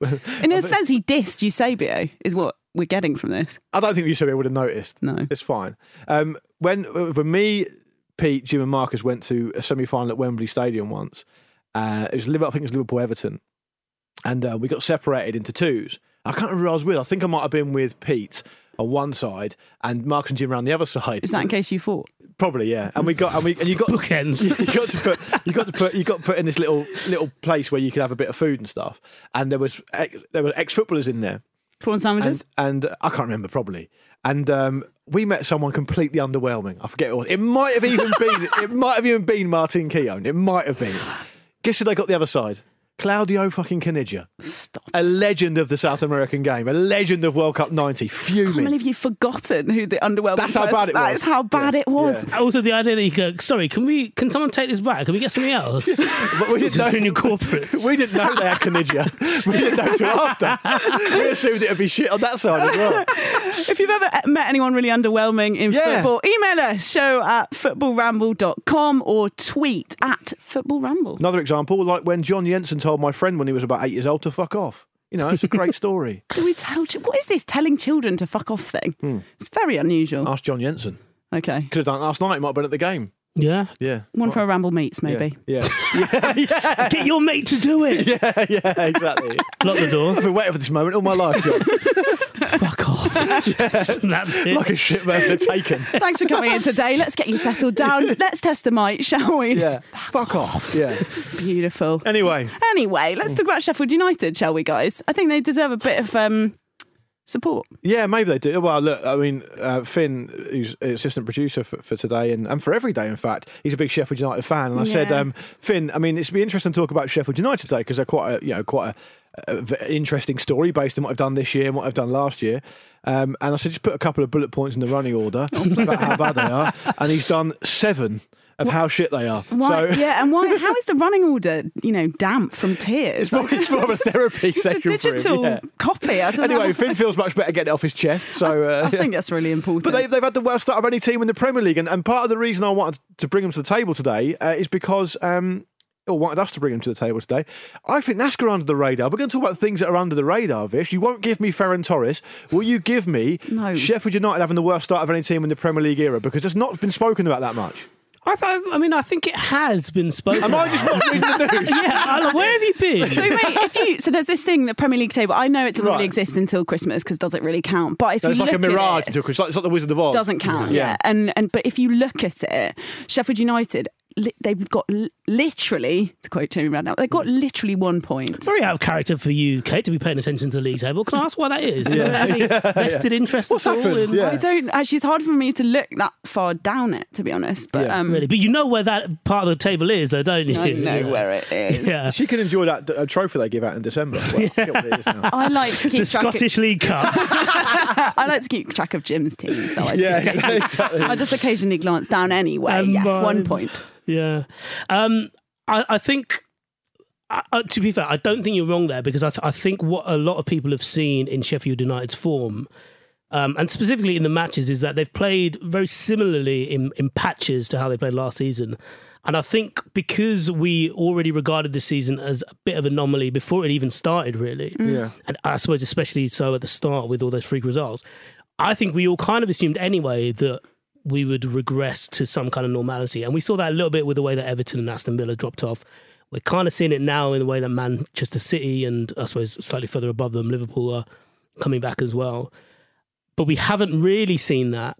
In a sense, he dissed Eusebio, is what we're getting from this. I don't think Eusebio would have noticed. No, it's fine. Um, when when me, Pete, Jim, and Marcus went to a semi final at Wembley Stadium once, uh, it was Liverpool. I think it was Liverpool Everton, and uh, we got separated into twos. I can't remember who I was with. I think I might have been with Pete on one side and Marcus and Jim around the other side. Is that in case you fought? Probably, yeah. And we got and we and you got bookends. You got to put you got to put you got put in this little little place where you could have a bit of food and stuff. And there was ex, there were ex footballers in there. Prawn sandwiches? And, and I can't remember probably. And um, we met someone completely underwhelming. I forget what it might have even been. It might have even been Martin Keown. It might have been. Guess who they got the other side? Claudio fucking Caniggia. Stop. A legend of the South American game. A legend of World Cup '90. I can't Fuming. believe you've forgotten who the underwhelming That's how bad it was. is how bad it was. Also, the idea that you go, sorry, can we? Can someone take this back? Can we get something else? But we didn't know. in your corporates. We didn't know they had Caniggia. We didn't know till after. We assumed it'd be shit on that side as well. If you've ever met anyone really underwhelming in Yeah. football, email us, show at footballramble.com or tweet at footballramble. Another example, like when John Jensen told my friend when he was about eight years old to fuck off. You know, it's a great story. Do we tell What is this telling children to fuck off thing? Hmm. It's very unusual. Ask John Jensen. Okay. Could have done it last night. He might have been at the game. Yeah. Yeah. One for a ramble meets, maybe. Yeah. Yeah. yeah. Get your mate to do it. Yeah, yeah, exactly. Lock the door. I've been waiting for this moment all my life, John. Fuck off. That's it. like a shit man they're taken. Thanks for coming in today. Let's get you settled down. Let's test the mic, shall we? Yeah. Fuck off. Yeah. Beautiful. Anyway. Anyway, let's talk about Sheffield United, shall we, guys? I think they deserve a bit of um, support. Yeah, maybe they do. Well, look, I mean, uh, Finn, who's assistant producer for, for today and, and for every day, in fact, he's a big Sheffield United fan. And I said, um, Finn, I mean, it's be interesting to talk about Sheffield United today because they're quite a, you know, quite a, a v- interesting story based on what I've done this year and what I've done last year. Um, and I said, just put a couple of bullet points in the running order about how bad they are. And he's done seven of how shit they are. Why, so yeah, and why? How is the running order, you know, damp from tears? it's more, it's more of a therapy It's a digital him. yeah. copy. I don't Anyway, know. Finn feels much better getting it off his chest. So uh, I think that's really important. But they've, they've had the worst start of any team in the Premier League. And, and part of the reason I wanted to bring them to the table today uh, is because, um, Oh, or wanted us to bring him to the table today, I think NASCAR are under the radar. We're going to talk about things that are under the radar, Vish. You won't give me Ferran Torres. Will you give me No. Sheffield United having the worst start of any team in the Premier League era? Because it's not been spoken about that much. I thought. I mean, I think it has been spoken. Am I just not reading the news? yeah. I, where have you been? So wait, if you so there's this thing, the Premier League table. I know it doesn't Right. really exist until Christmas because does it really count? But if So you it's like a mirage. at it, to a- It's like, it's like the Wizard of Oz. It doesn't count. Yeah. and and but if you look at it, Sheffield United, li- they've got li- literally, to quote Jamie Redknapp, they've got literally one point. Very out of character for you, Kate, to be paying attention to the league table. Can I ask why that is? Do you Yeah. any Yeah, vested yeah. interest What's at all happened? in- Yeah. I don't actually. It's hard for me to look that far down it, to be honest. But um, really, but you know where that part of the table is, though, don't you? I know where it is. Yeah, She can enjoy that uh, trophy they give out in December. Well, I forget what it is now. I like to keep the track. Scottish League Cup. I like to keep track of Jim's team, so I Yeah, just, exactly. I just occasionally glance down anyway. And yes, one point. Yeah, um, I, I think. I, to be fair, I don't think you're wrong there because I, th- I think what a lot of people have seen in Sheffield United's form, um, and specifically in the matches, is that they've played very similarly in, in patches to how they played last season. And I think because we already regarded this season as a bit of an anomaly before it even started, really, Yeah. and I suppose especially so at the start with all those freak results, I think we all kind of assumed anyway that we would regress to some kind of normality. And we saw that a little bit with the way that Everton and Aston Villa dropped off. We're kind of seeing it now in the way that Manchester City and I suppose slightly further above them, Liverpool are coming back as well. But we haven't really seen that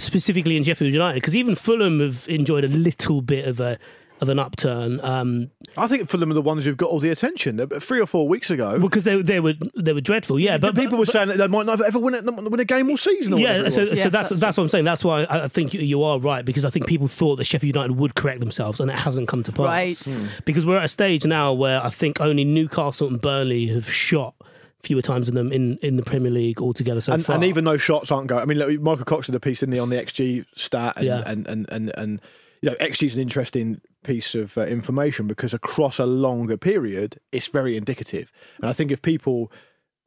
specifically in Sheffield United because even Fulham have enjoyed a little bit of a of an upturn. Um, I think Fulham are the ones who've got all the attention. Three or four weeks ago, because they they were they were dreadful, yeah. But people were but- saying that they might not ever win a, win a game all season. Or yeah, whatever so, was. so that's that's what I'm saying. That's why I I think you- you are right because I think people thought that Sheffield United would correct themselves, and it hasn't come to pass. Right. Hmm. Because we're at a stage now where I think only Newcastle and Burnley have shot fewer times than them in, in the Premier League altogether so and, far. and even those shots aren't going. I mean, look, Michael Cox did a piece in the on the XG stat, and Yeah. and, and, and and you know, XG is an interesting piece of uh, information because across a longer period, it's very indicative. And I think if people,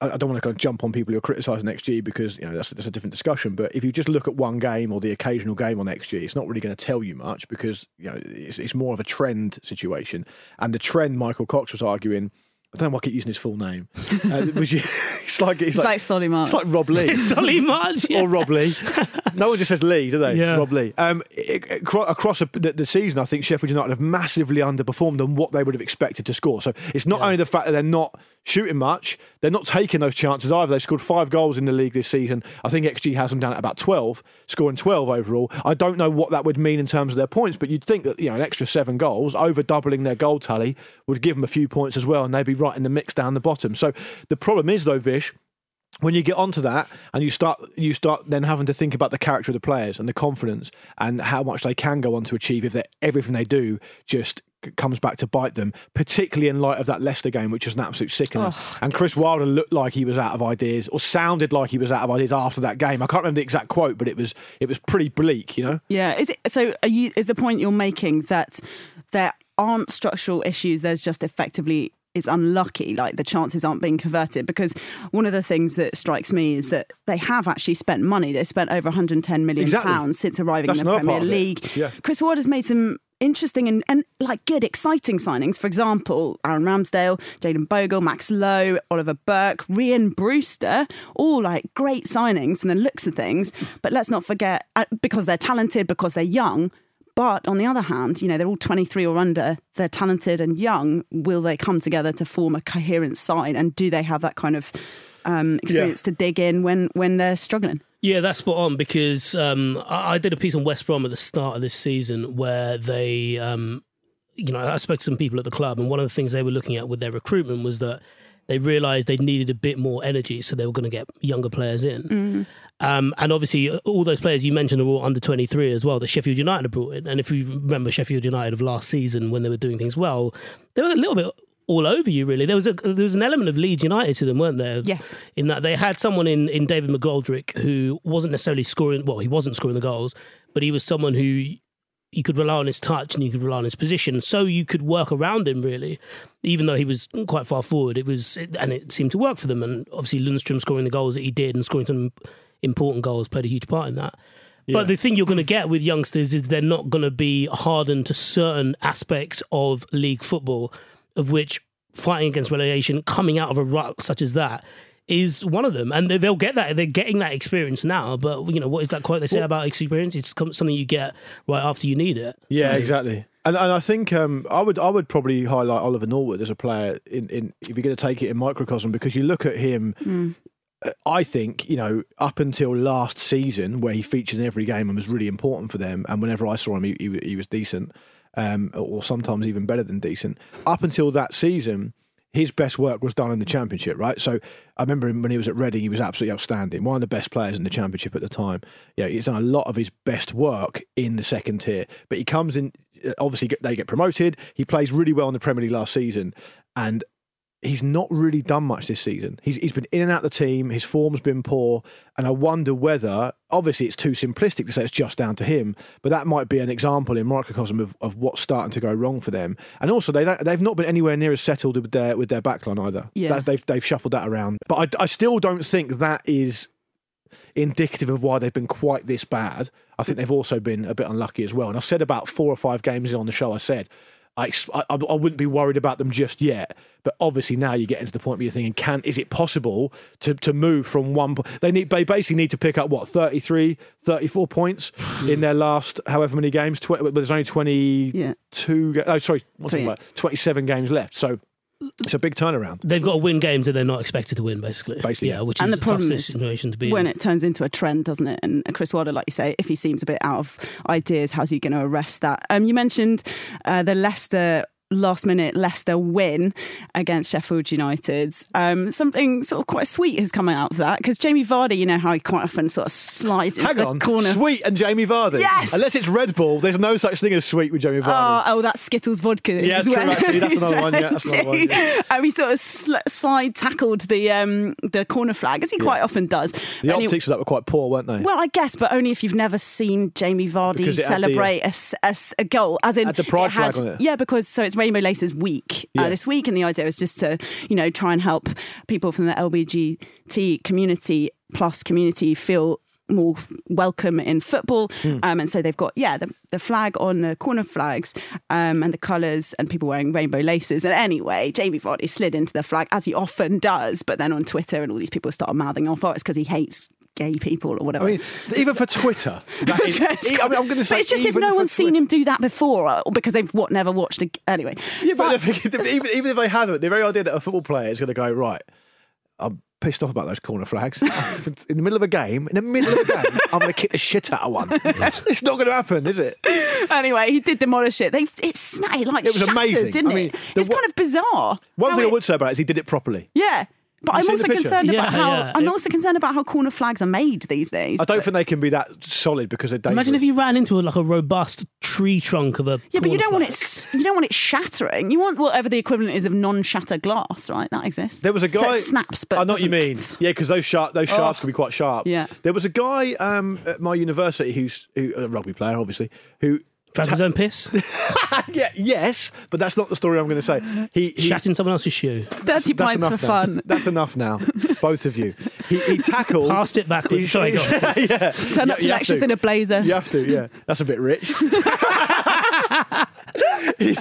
I, don't want to kind of jump on people who are criticising XG because you know that's, that's a different discussion. But if you just look at one game or the occasional game on XG, it's not really going to tell you much because you know it's, it's more of a trend situation. And the trend, Michael Cox was arguing. I don't know why I keep using his full name. Uh, was you, it's like it's, It's like Solly March. It's like Rob Lee. Solly March, yeah. or Rob Lee. No one just says Lee, do they? Yeah. Rob Lee. Um, it- it- across the, the, the season, I think Sheffield United have massively underperformed on what they would have expected to score. So it's not only the fact that they're not shooting much, they're not taking those chances either. They've scored five goals in the league this season. I think XG has them down at about 12, scoring 12 overall. I don't know what that would mean in terms of their points, but you'd think that you know an extra seven goals, over doubling their goal tally, would give them a few points as well, and they'd be right in the mix down the bottom. So the problem is, though, Vish, when you get onto that and you start you start then having to think about the character of the players and the confidence and how much they can go on to achieve if everything they do just comes back to bite them particularly in light of that Leicester game which was an absolute sickener oh, and Chris Wilder looked like he was out of ideas or sounded like he was out of ideas after that game I can't remember the exact quote but it was it was pretty bleak you know Yeah. Is it so? Are you? Is the point you're making that there aren't structural issues? There's just effectively it's unlucky. Like the chances aren't being converted because one of the things that strikes me is that they have actually spent money. They spent over 110 million Exactly. pounds since arriving That's in the Premier part of it. League. Yeah. Chris has made some interesting and, and like good, exciting signings. For example, Aaron Ramsdale, Jayden Bogle, Max Lowe, Oliver Burke, Rian Brewster, all like great signings from the looks of things. But let's not forget, uh, because they're talented, because they're young. But on the other hand, you know, they're all 23 or under, they're talented and young. Will they come together to form a coherent side? And do they have that kind of um, experience to dig in when, when they're struggling? Yeah, that's spot on because um, I, I did a piece on West Brom at the start of this season where they, um, you know, I spoke to some people at the club, and one of the things they were looking at with their recruitment was that they realised they needed a bit more energy, so they were going to get younger players in. Um, and obviously, all those players you mentioned are all under 23 as well that Sheffield United have brought in. And if you remember Sheffield United of last season when they were doing things well, they were a little bit all over you. Really, there was a there was an element of Leeds United to them, weren't there? Yes. In that they had someone in in David McGoldrick who wasn't necessarily scoring. Well, he wasn't scoring the goals, but he was someone who you could rely on his touch and you could rely on his position. So you could work around him really, even though he was quite far forward. It was and it seemed to work for them. And obviously Lundstram scoring the goals that he did and scoring some important goals played a huge part in that. Yeah. But the thing you're going to get with youngsters is they're not going to be hardened to certain aspects of league football, of which fighting against relegation, coming out of a rut such as that, is one of them. And they- they'll get that. They're getting that experience now. But you know what is that quote they say about experience? It's something you get right after you need it. Yeah, So- exactly. And, and I think um, I would I would probably highlight Oliver Norwood as a player in, in if you're going to take it in microcosm because you look at him. Mm. I think you know up until last season where he featured in every game and was really important for them, and whenever I saw him, he, he, he was decent, um, or sometimes even better than decent. Up until that season, his best work was done in the championship, right? So I remember him when he was at Reading, he was absolutely outstanding, one of the best players in the championship at the time. Yeah, he's done a lot of his best work in the second tier, but he comes in. uh, Obviously, they get promoted. He plays really well in the Premier League last season, and he's not really done much this season. He's he's been in and out the team. His form's been poor, and I wonder whether obviously it's too simplistic to say it's just down to him, but that might be an example in microcosm of, of what's starting to go wrong for them. And also they don't, they've not been anywhere near as settled with their with their backline either. Yeah. That- they've they've shuffled that around, but I, I still don't think that is indicative of why they've been quite this bad. I think they've also been a bit unlucky as well. And I said about four or five games in on the show, I said I, I, I wouldn't be worried about them just yet. But obviously now you're getting to the point where you're thinking, can is it possible to, to move from one? po- They need they basically need to pick up what 33, 34 points in their last however many games. Tw- but there's only twenty two. ga- Oh, sorry, what's it about? Twenty seven games left. So it's a big turnaround. They've got to win games that they're not expected to win, basically. Basically, yeah, which and is the a tough problem is situation to be when in. it turns into a trend, doesn't it? And Chris Wilder, like you say, if he seems a bit out of ideas, how's he going to arrest that? Um, you mentioned uh, the Leicester last minute Leicester win against Sheffield United. Um, something sort of quite sweet has come out of that because Jamie Vardy, you know how he quite often sort of slides into Hang the on, corner. sweet and Jamie Vardy. Yes! Unless it's Red Bull, there's no such thing as sweet with Jamie Vardy. Oh, oh, that's Skittles vodka. Yeah, true, actually. That's another one, yeah, that's another one, yeah. Um, he sort of sl- slide tackled the um, the corner flag as he quite often does. the he- optics of that were quite poor, weren't they? well, I guess, but only if you've never seen Jamie Vardy had the, uh, celebrate a, goal, as in the pride flag on it. Yeah, because so it's Rainbow Laces Week Yeah. uh, this week, and the idea is just to you know try and help people from the LBGT community plus community feel more f- welcome in football Hmm. um, and so they've got yeah the, the flag on the corner flags um, and the colours and people wearing rainbow laces and anyway Jamie Vardy slid into the flag as he often does but then on Twitter and all these people started mouthing off oh it's because he hates gay people or whatever I mean, even for Twitter. is- I mean, I'm going to say but it's just if no one's seen him do that before, or because they've what never watched. A, anyway, Yeah, So- but even, even if they haven't, the very idea that a football player is going to go right. I'm pissed off about those corner flags. in the middle of a game, in the middle of a game, I'm going to kick the shit out of one. it's not going to happen, is it? anyway, he did demolish it. They it snapped like It was amazing. didn't I mean, it? It's kind of bizarre. One thing I would say about it is he did it properly. yeah. But I'm also seen the picture? concerned about how yeah. I'm also concerned about how corner flags are made these days. I don't think they can be that solid because they're dangerous. Imagine if you ran into a, like a robust tree trunk of a. yeah, but you don't want it. You don't want it shattering. You want whatever the equivalent is of non-shatter glass, right? That exists. There was a So guy. it snaps, but I know what you doesn't- mean. Yeah, because those sharp, those shafts can be quite sharp. Yeah. There was a guy um, at my university who's who, a rugby player, obviously, who Drank his own piss, yeah, yes, but that's not the story I'm going to say. He, he shat in someone else's shoe, Dirty that's pints for enough now. That's enough now, both of you. He, he tackled. passed it backwards. he- Sorry, go on. yeah, Turn You- up to you have lectures in a blazer. You have to, yeah. That's a bit rich. he,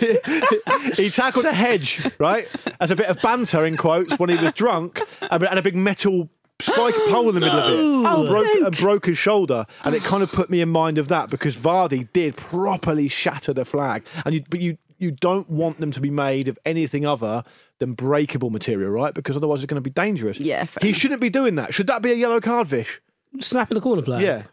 he tackled a hedge, right, as a bit of banter in quotes when he was drunk, and had a big metal spike a pole in the middle of it, Oh, and, broke, and broke his shoulder, and it kind of put me in mind of that because Vardy did properly shatter the flag, and you, but you. You don't want them to be made of anything other than breakable material, right? Because otherwise it's going to be dangerous. Yeah, fair he shouldn't be doing that. Should that be a yellow card, Vish? snapping the corner flag. Yeah.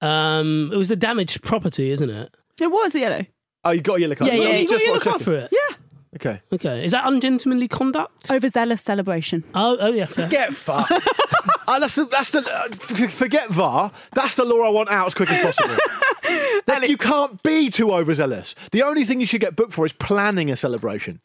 Um, it was the damaged property, isn't it? It was the yellow. Oh, you got a yellow card. Yeah, No, yeah, you you got a yellow card for it. Yeah. Okay. Okay, is that ungentlemanly conduct? Overzealous celebration. Oh, oh yeah, fair. Get fucked. uh, that's the, that's the uh, f- forget VAR. That's the law I want out as quick as possible. That you can't be too overzealous. The only thing you should get booked for is planning a celebration.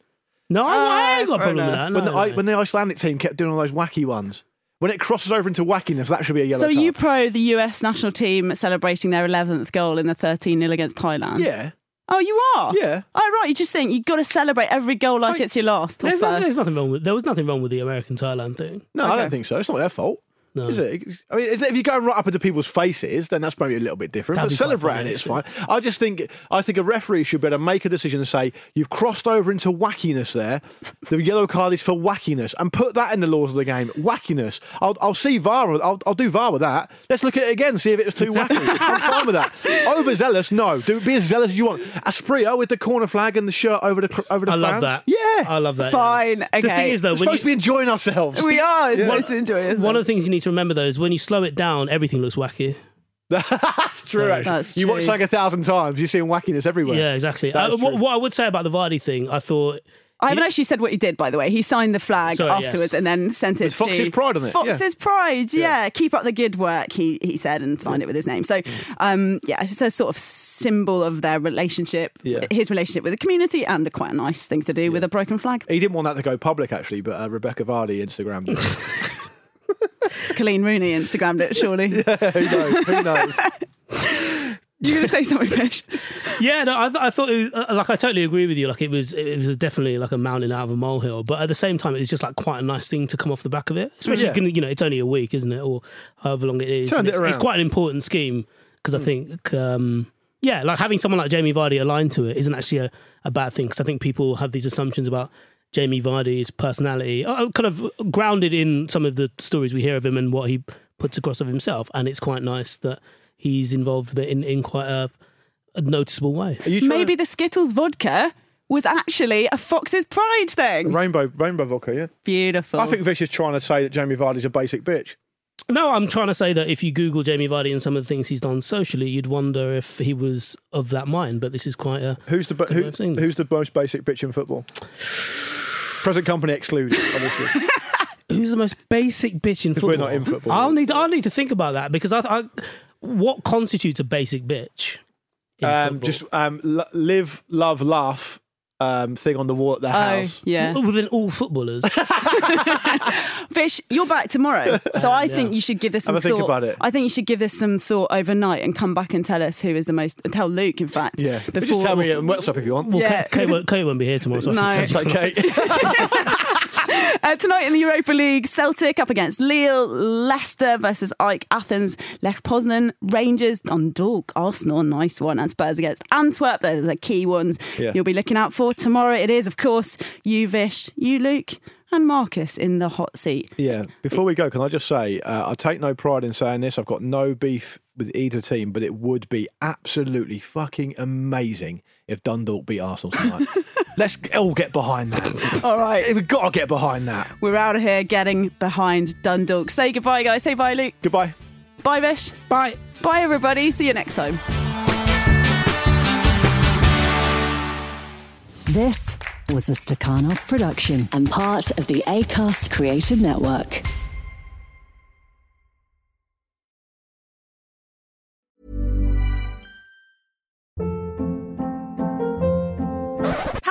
No, I, I ain't got a fair problem with enough. that. when, no, the, I- no. when the Icelandic team kept doing all those wacky ones. When it crosses over into wackiness, that should be a yellow So are card. you pro the US national team celebrating their 11th goal in the 13 0 against Thailand? Yeah. Oh, you are? Yeah. Oh, right. You just think you've got to celebrate every goal like it's your last or There's, no- first. there's nothing wrong with. There was nothing wrong with the American Thailand thing. No, I don't think so. It's not their fault. No. Is it? I mean, if you're going right up into people's faces, then that's maybe a little bit different. That'd but celebrating funny, it is fine. I just think I think a referee should be able to make a decision and say you've crossed over into wackiness there. The yellow card is for wackiness, and put that in the laws of the game. Wackiness. I'll, I'll see VAR. I'll, I'll do VAR with that. Let's look at it again. See if it was too wacky. I'm fine with that. Overzealous, no. Do be as zealous as you want. Asprilla with the corner flag and the shirt over the over the I love that. Yeah. I love that. Fine. The Okay. thing is, though, We're when supposed to be enjoying ourselves. we are Yeah. supposed to enjoy it. one of the things you need to remember though is when you slow it down, everything looks wacky. That's true. So- actually. That's You watch true. something a thousand times, you're seeing wackiness everywhere. Yeah, exactly. Uh, what, what I would say about the Vardy thing, I thought I haven't actually said what he did, by the way. He signed the flag Sorry, afterwards yes. and then sent it With Fox's to pride on it, yeah. Fox's Pride, yeah. Yeah. Keep up the good work, he he said, and signed it with his name. So, um, yeah, it's a sort of symbol of their relationship, Yeah. his relationship with the community, and a quite a nice thing to do with a broken flag. He didn't want that to go public, actually, but uh, Rebecca Vardy Instagrammed it. Colleen Rooney Instagrammed it, surely. Who knows? Who knows? Do You're going to say something, Vish? Yeah, no, I, th- I thought it was, uh, like I totally agree with you. Like it was, it was definitely like a mountain out of a molehill. But at the same time, it's just like quite a nice thing to come off the back of it. Especially, Yeah. you know, it's only a week, isn't it, or however long it is. Turned And it it's, it's around. Hmm. quite an important scheme because I think, um, yeah, like having someone like Jamie Vardy aligned to it isn't actually a, a bad thing. Because I think people have these assumptions about Jamie Vardy's personality, uh, kind of grounded in some of the stories we hear of him and what he puts across of himself. And it's quite nice that he's involved in in quite a, a noticeable way. Are you trying Maybe the Skittles vodka was actually a Fox's Pride thing. Rainbow, rainbow vodka, yeah. Beautiful. I think Vish is trying to say that Jamie Vardy's a basic bitch. No, I'm trying to say that if you Google Jamie Vardy and some of the things he's done socially, you'd wonder if he was of that mind. But this is quite a Who's the ba- good way who, of saying that. who's the most basic bitch in football? Present company excluded, obviously. who's the most basic bitch in football. we're not in football, I'll need I'll need to think about that because I, I what constitutes a basic bitch? in um, just um, l- live, love, laugh um, thing on the wall at their Oh, house. yeah. within all footballers. Vish, you're back tomorrow, so I think you should give this some Have a think thought. about it. I think you should give this some thought overnight and come back and tell us who is the most. Tell Luke, in fact. Yeah. But Before, just tell me on WhatsApp if you want. well, Yeah. Kate, Kate, won't, Kate won't be here tomorrow. So I No. should tell you. Okay. Uh, tonight in the Europa League, Celtic up against Lille, Leicester versus AEK Athens, Lech Poznan, Rangers, Dundalk, Arsenal, nice one, and Spurs against Antwerp. Those are key ones Yeah. you'll be looking out for tomorrow. It is, of course, you, Vish, you, Luke, and Marcus in the hot seat. Yeah. Before we go, can I just say uh, I take no pride in saying this. I've got no beef with either team, but it would be absolutely fucking amazing if Dundalk beat Arsenal tonight. Let's all get behind that. All right, We've got to get behind that. we're out of here getting behind Dundalk. Say goodbye, guys. Say bye, Luke. Goodbye. Bye, Vish. Bye. Bye, everybody. See you next time. This was a Stakhanov production and part of the ACAST Creative Network.